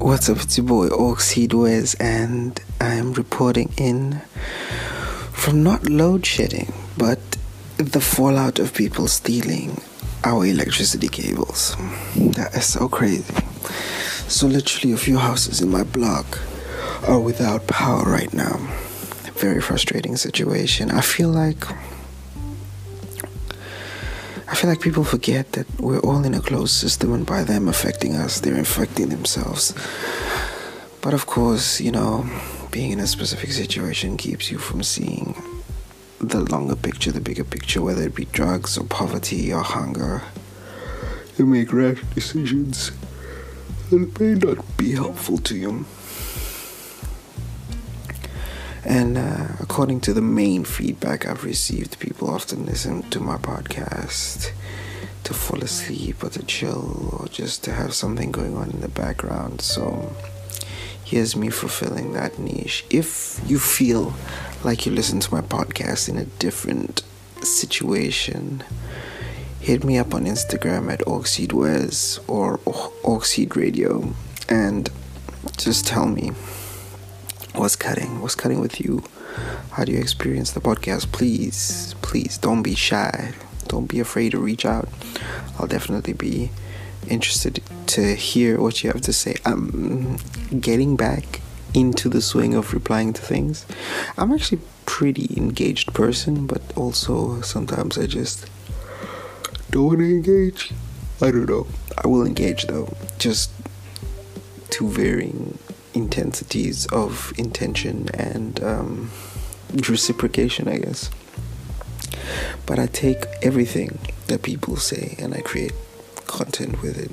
What's up? It's your boy Oxidwez, and I'm reporting in from not load shedding, but the fallout of people stealing our electricity cables. That is so crazy. So, literally, a few houses in my block are without power right now. Very frustrating situation. I feel like feel like people forget that we're all in a closed system, and by them affecting us, they're infecting themselves. But of course, you know, being in a specific situation keeps you from seeing the longer picture, the bigger picture, whether it be drugs or poverty or hunger. You make rash decisions that may not be helpful to you. And uh, according to the main feedback I've received, people often listen to my podcast to fall asleep or to chill or just to have something going on in the background. So here's me fulfilling that niche. If you feel like you listen to my podcast in a different situation, hit me up on Instagram at Oxidwez or Oxid Radio and just tell me what's cutting? What's cutting with you? How do you experience the podcast? Please please don't be shy. Don't be afraid to reach out. I'll definitely be interested to hear what you have to say. I'm getting back into the swing of replying to things. I'm actually pretty engaged person but also sometimes i just don't want to engage. I don't know. I will engage though. Just to varying intensities of intention and um, reciprocation, I guess. But I take everything that people say and I create content with it.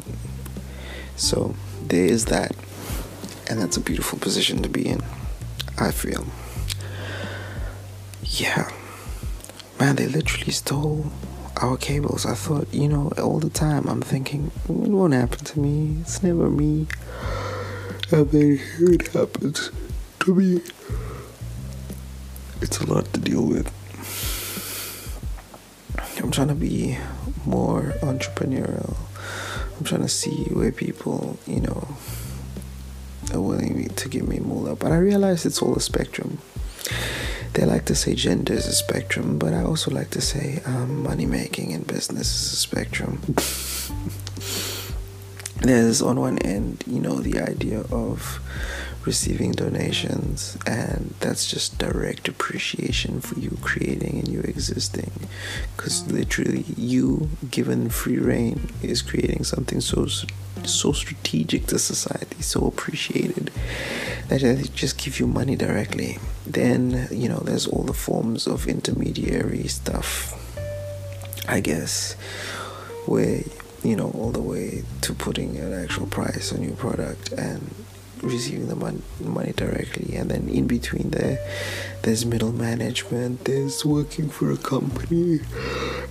So there is that. And that's a beautiful position to be in, I feel. Yeah. Man, they literally stole our cables. I thought, you know, all the time I'm thinking, it won't happen to me. It's never me here it happens to me. It's a lot to deal with. I'm trying to be more entrepreneurial. I'm trying to see where people, you know, are willing to give me more love. But I realize it's all a spectrum. They like to say gender is a spectrum, but I also like to say um, money making and business is a spectrum. there's on one end, you know, the idea of receiving donations, and that's just direct appreciation for you creating and you existing. Because literally, you given free rein is creating something so so strategic to society, so appreciated that they just give you money directly. Then you know, there's all the forms of intermediary stuff, I guess, where you know, all the way to putting an actual price on your product and receiving the mon- money directly. And then in between there, there's middle management, there's working for a company,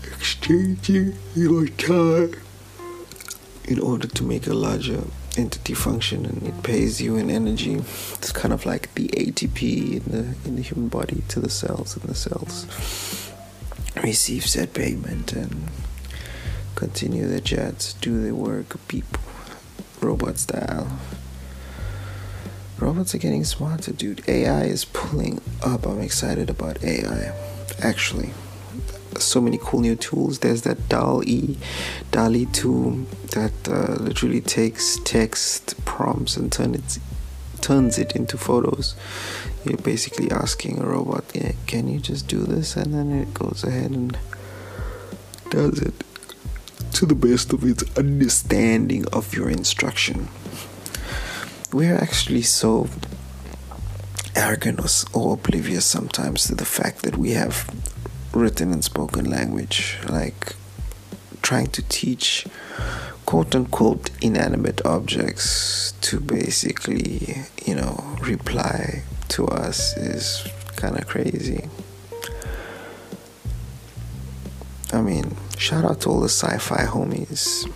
exchanging your time in order to make a larger entity function and it pays you in energy. It's kind of like the ATP in the in the human body to the cells and the cells receive said payment and continue the jets, do the work, people, robot style. Robots are getting smarter, dude. AI is pulling up. I'm excited about AI. Actually, so many cool new tools. There's that DALL-E, DALL-E 2 that uh, literally takes text prompts and turn it, turns it into photos. You're basically asking a robot, yeah, can you just do this? And then it goes ahead and does it to the best of its understanding of your instruction. We're actually so arrogant or, oblivious sometimes to the fact that we have written and spoken language, like trying to teach quote unquote inanimate objects to basically, you know, reply to us is kind of crazy. I mean, shout out to all the sci fi homies.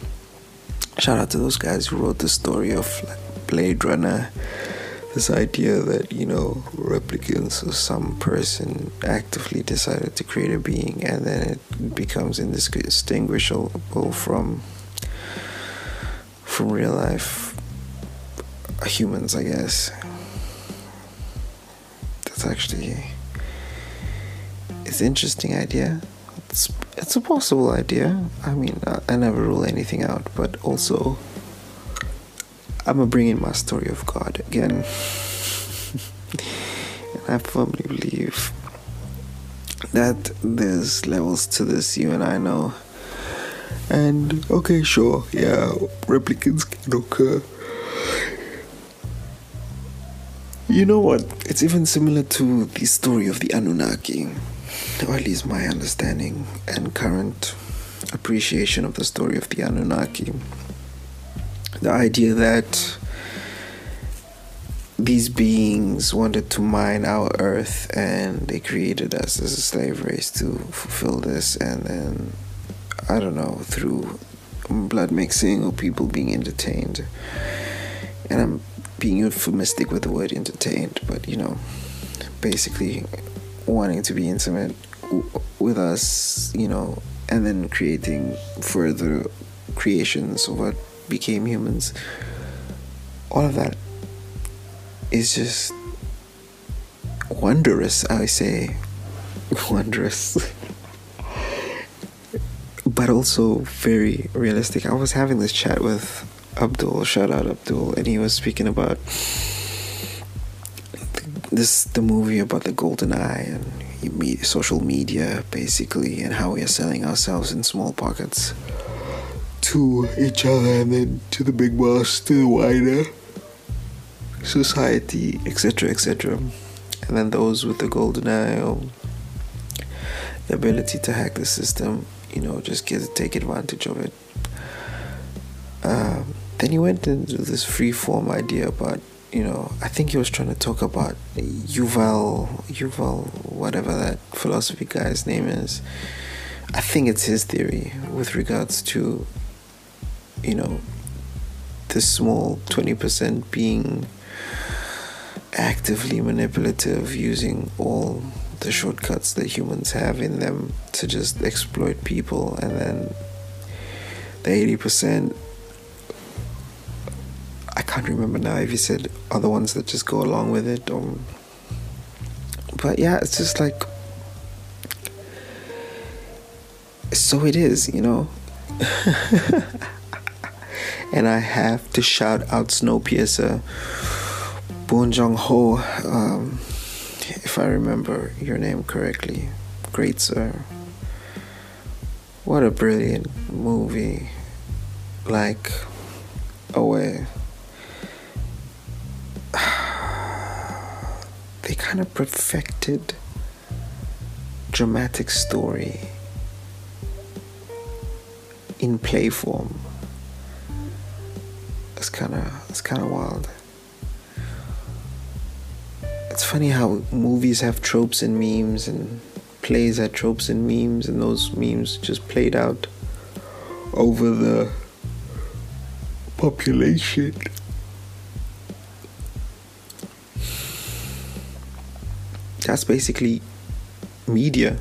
Shout out to those guys who wrote the story of Blade Runner. This idea that, you know, replicants or some person actively decided to create a being and then it becomes indistinguishable from from real life. humans, I guess. That's actually it's an interesting idea. It's it's a possible idea. I mean, I, I never rule anything out, but also I'm gonna bring in my story of God again. and I firmly believe that there's levels to this, you and I know. And okay, sure, yeah, replicants can occur. You know what? It's even similar to the story of the Anunnaki, or at least my understanding and current appreciation of the story of the Anunnaki. The idea that these beings wanted to mine our earth and they created us as a slave race to fulfill this, and then I don't know, through blood mixing or people being entertained. And I'm being euphemistic with the word entertained, but you know, basically wanting to be intimate w- with us, you know, and then creating further creations of what became humans. All of that is just wondrous, I say. Wondrous. but also very realistic. I was having this chat with Abdul, shout out Abdul, and he was speaking about this the movie about the golden eye and social media basically and how we are selling ourselves in small pockets. To each other and then to the big boss to the wider society etc etc and then those with the golden eye or the ability to hack the system you know just get take advantage of it. Um, then he went into this free form idea about you know I think he was trying to talk about Yuval Yuval whatever that philosophy guy's name is. I think it's his theory with regards to you know the small 20% being actively manipulative using all the shortcuts that humans have in them to just exploit people and then the 80% I can't remember now if you said other ones that just go along with it but yeah it's just like so it is you know? And I have to shout out Snowpiercer Bong Joon Ho um, if I remember your name correctly. Great sir. What a brilliant movie. Like away kind of perfected dramatic story in play form. It's kind of it's kind of wild. It's funny how movies have tropes and memes and plays had tropes and memes and those memes just played out over the population. That's basically media.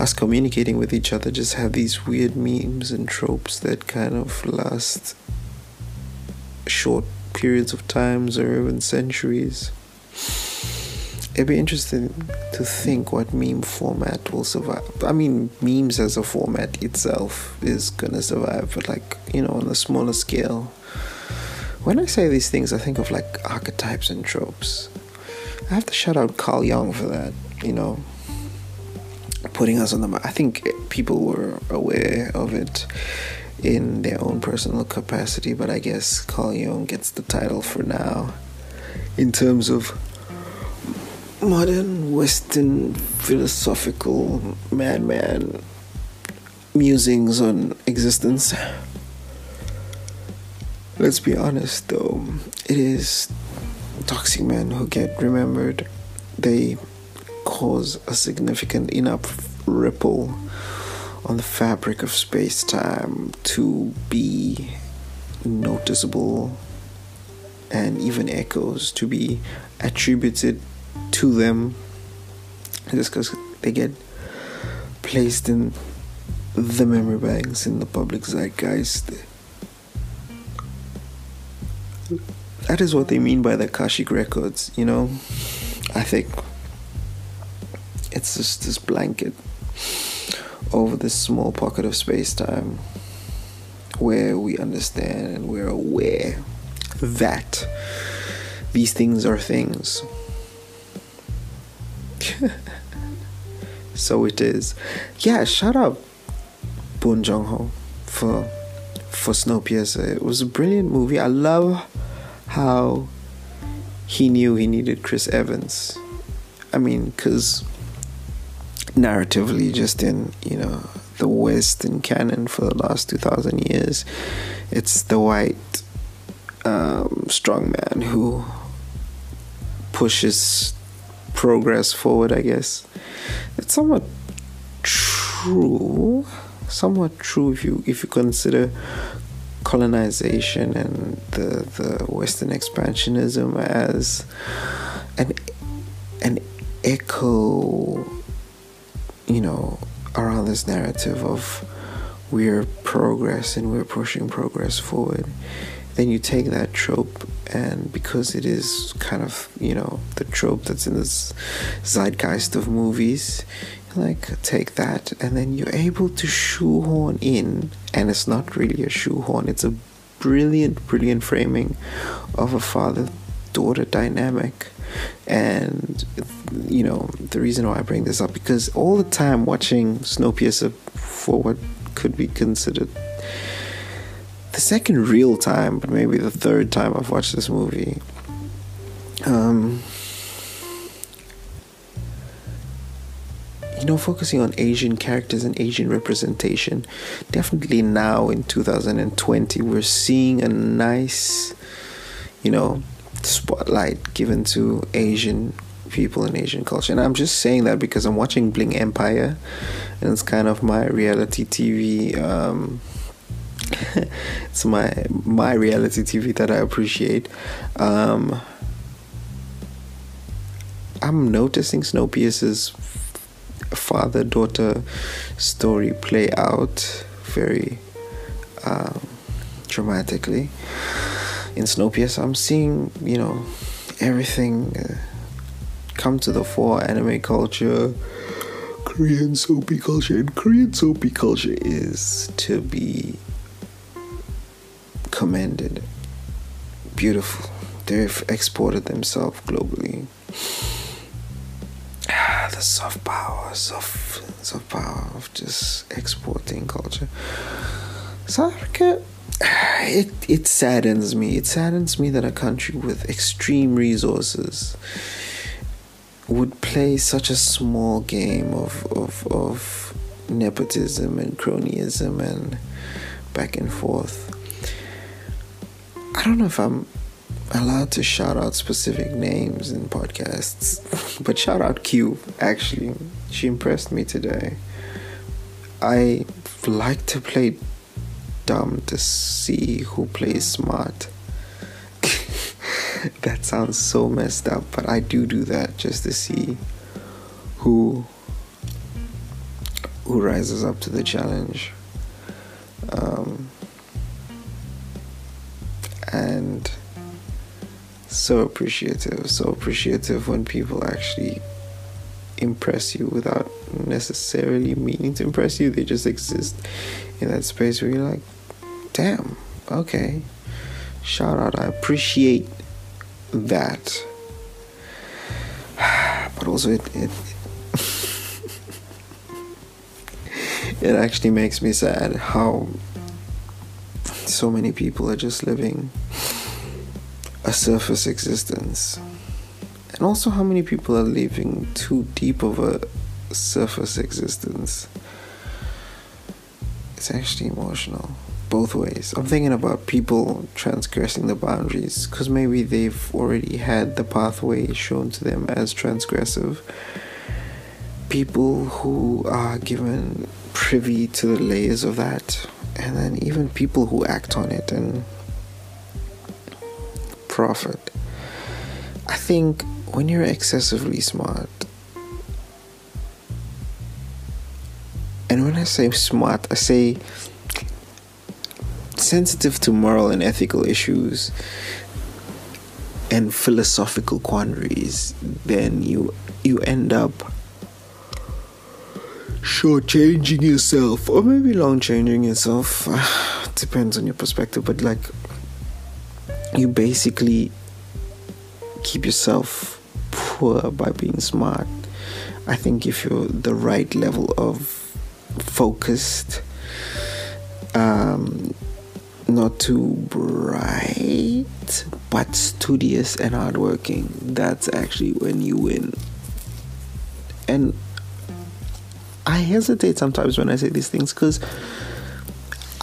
Us communicating with each other just have these weird memes and tropes that kind of last short periods of times or even centuries. It'd be interesting to think what meme format will survive. I mean, memes as a format itself is gonna survive, but like, you know, on a smaller scale. When I say these things, I think of like archetypes and tropes. I have to shout out Carl Jung for that, you know, putting us on the map. I think people were aware of it in their own personal capacity, but I guess Carl Jung gets the title for now in terms of modern Western philosophical madman musings on existence. Let's be honest though, it is toxic men who get remembered. They cause a significant enough ripple on the fabric of space time to be noticeable and even echoes to be attributed to them just because they get placed in the memory banks in the public zeitgeist. That is what they mean by the Akashic records, you know? I think it's just this blanket over this small pocket of space time where we understand and we're aware that these things are things. so it is. Yeah, shut up, Bong Joon Ho for for Snowpiercer. It was a brilliant movie. I love how he knew he needed Chris Evans. I mean, because narratively, just in, you know, the Western canon for the last 2,000 years, it's the white um, strong man who pushes progress forward, I guess. It's somewhat true, somewhat true if you if you consider colonization and the, the Western expansionism as an an echo, you know, around this narrative of we're progress and we're pushing progress forward. Then you take that trope, and because it is kind of, you know, the trope that's in this zeitgeist of movies, like take that and then you're able to shoehorn in and it's not really a shoehorn it's a brilliant brilliant framing of a father daughter dynamic. And you know the reason why i bring this up because all the time watching snowpiercer for what could be considered the second real time but maybe the third time i've watched this movie. Um you know, focusing on Asian characters and Asian representation. Definitely now in 2020, we're seeing a nice, you know, spotlight given to Asian people and Asian culture. And I'm just saying that because I'm watching Bling Empire, and it's kind of my reality TV. Um, it's my my reality TV that I appreciate. Um, I'm noticing Snowpiercer's father daughter story play out very um, dramatically. In Snowpiercer, I'm seeing, you know, everything uh, come to the fore anime culture, Korean soapy culture, and Korean soapy culture is to be commended. Beautiful. They've exported themselves globally the soft power, soft, soft power of just exporting culture. South Africa, it it saddens me. It saddens me that a country with extreme resources would play such a small game of of of nepotism and cronyism and back and forth. I don't know if I'm allowed to shout out specific names in podcasts, but shout out Q. Actually, she impressed me today. I like to play dumb to see who plays smart. that sounds so messed up, but I do do that just to see who who rises up to the challenge. Um, and so appreciative, so appreciative when people actually impress you without necessarily meaning to impress you. They just exist in that space where you're like, damn, okay. Shout out. I appreciate that. But also it it it actually makes me sad how so many people are just living a surface existence. And also, how many people are living too deep of a surface existence? It's actually emotional, both ways. I'm thinking about people transgressing the boundaries because maybe they've already had the pathway shown to them as transgressive. People who are given privy to the layers of that, and then even people who act on it and profit. I think when you're excessively smart, and when I say smart, I say sensitive to moral and ethical issues, and philosophical quandaries, then you you end up shortchanging yourself, or maybe long changing yourself. Depends on your perspective, but like you basically keep yourself poor by being smart. I think if you're the right level of focused, um, not too bright, but studious and hardworking, that's actually when you win. And I hesitate sometimes when I say these things because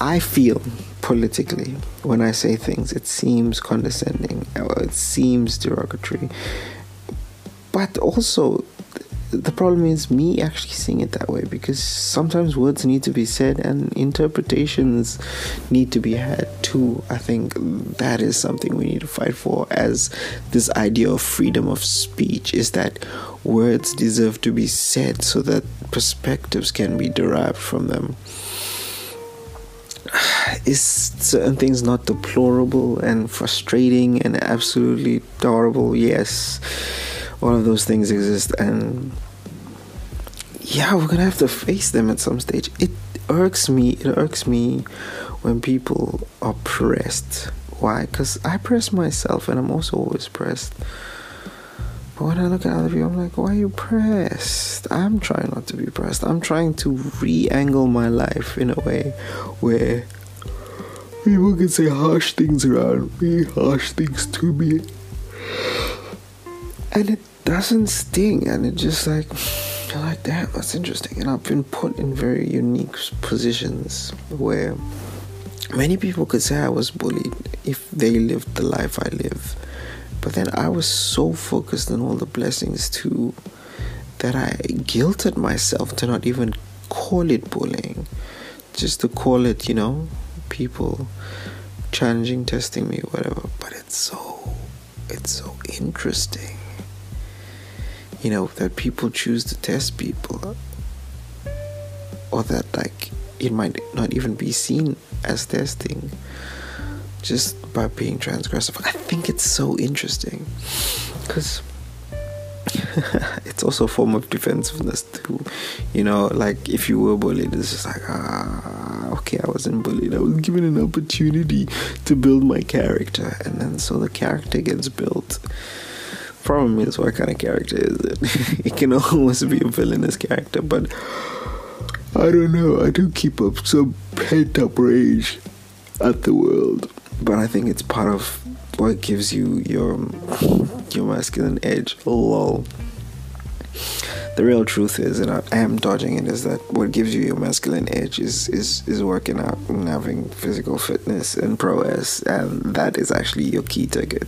I feel politically when I say things, it seems condescending it seems derogatory. But also, the problem is me actually seeing it that way because sometimes words need to be said and interpretations need to be had too. I think that is something we need to fight for as this idea of freedom of speech is that words deserve to be said so that perspectives can be derived from them. Is certain things not deplorable and frustrating and absolutely adorable? Yes. All of those things exist and yeah we're gonna have to face them at some stage. It irks me it irks me when people are pressed. Why? Because i press myself and i'm also always pressed but when i look at other people i'm like why are you pressed? I'm trying not to be pressed. I'm trying to re-angle my life in a way where people can say harsh things around me harsh things to me. And it doesn't sting and it just like you're like damn that's interesting. And i've been put in very unique positions where many people could say i was bullied if they lived the life i live but then i was so focused on all the blessings too that i guilted myself to not even call it bullying just to call it you know people challenging testing me whatever. But it's so it's so interesting you know that people choose to test people or that like it might not even be seen as testing just by being transgressive. I think it's so interesting because it's also a form of defensiveness too. You know like if you were bullied it's just like ah okay i wasn't bullied. I was given an opportunity to build my character. And then so the character gets built. Problem is what kind of character is it? it can almost be a villainous character, but I don't know. I do keep up some pent up rage at the world, but I think it's part of what gives you your your masculine edge. Lol. The real truth is, and I, am dodging it, is that what gives you your masculine edge is is is working out and having physical fitness and prowess, and that is actually your key ticket.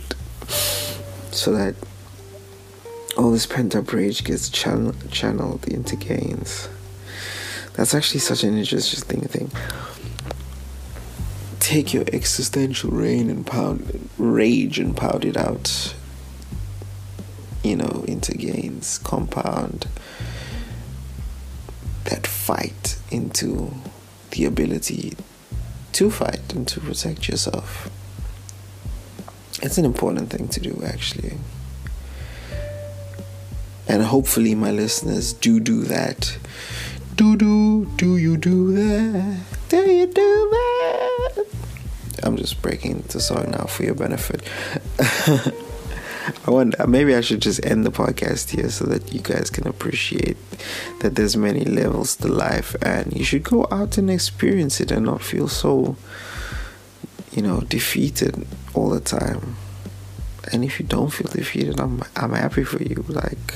So that all this pent up rage gets channel- channeled into gains. That's actually such an interesting thing. Take your existential rain and pound rage and pound it out. You know, into gains. Compound that fight into the ability to fight and to protect yourself. It's an important thing to do, actually. And hopefully, my listeners do do that. Do do, do you do that? Do you do that? I'm just breaking the song now for your benefit. I wonder maybe I should just end the podcast here so that you guys can appreciate that there's many levels to life and you should go out and experience it and not feel so you know defeated all the time. And if you don't feel defeated i'm i'm happy for you. Like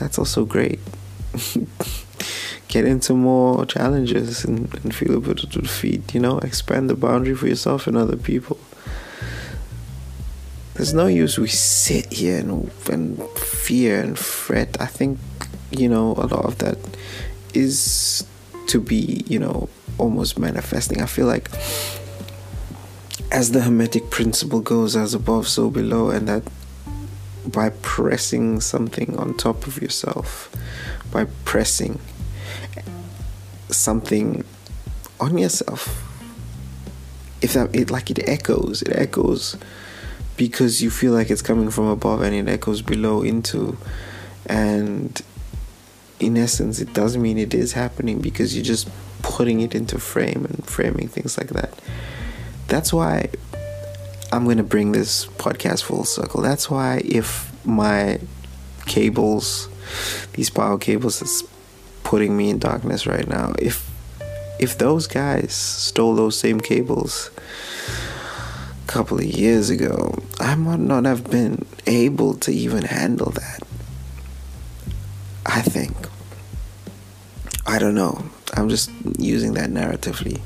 that's also great get into more challenges and, and feel a bit of defeat you know? Expand the boundary for yourself and other people. There's no use we sit here and, and fear and fret. I think you know a lot of that is to be you know almost manifesting. I feel like as the Hermetic principle goes, as above, so below, and that by pressing something on top of yourself, by pressing something on yourself, if that it like it echoes, it echoes because you feel like it's coming from above and it echoes below into and in essence it does mean it is happening because you're just putting it into frame and framing things like that. That's why i'm going to bring this podcast full circle. That's why if my cables these power cables putting me in darkness right now if if those guys stole those same cables a couple of years ago, I might not have been able to even handle that. I think. I don't know. I'm just using that narratively.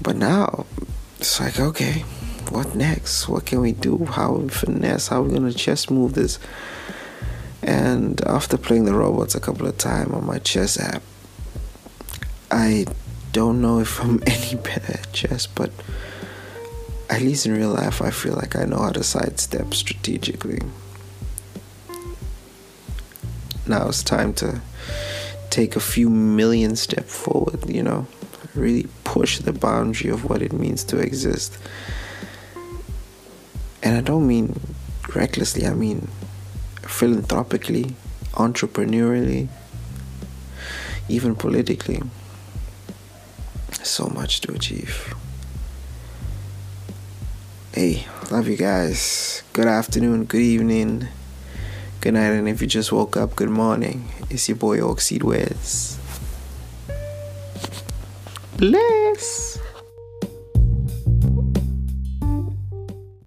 But now, it's like, okay, what next? What can we do? How we finesse? How are we gonna chess move this? And after playing the robots a couple of times on my chess app, I don't know if I'm any better at chess, but at least in real life, I feel like I know how to sidestep strategically. Now it's time to take a few million steps forward, you know, really push the boundary of what it means to exist. And I don't mean recklessly, I mean philanthropically, entrepreneurially, even politically so much to achieve. Hey, love you guys. Good afternoon, good evening, good night, and if you just woke up, good morning. It's your boy Oxide. Bless.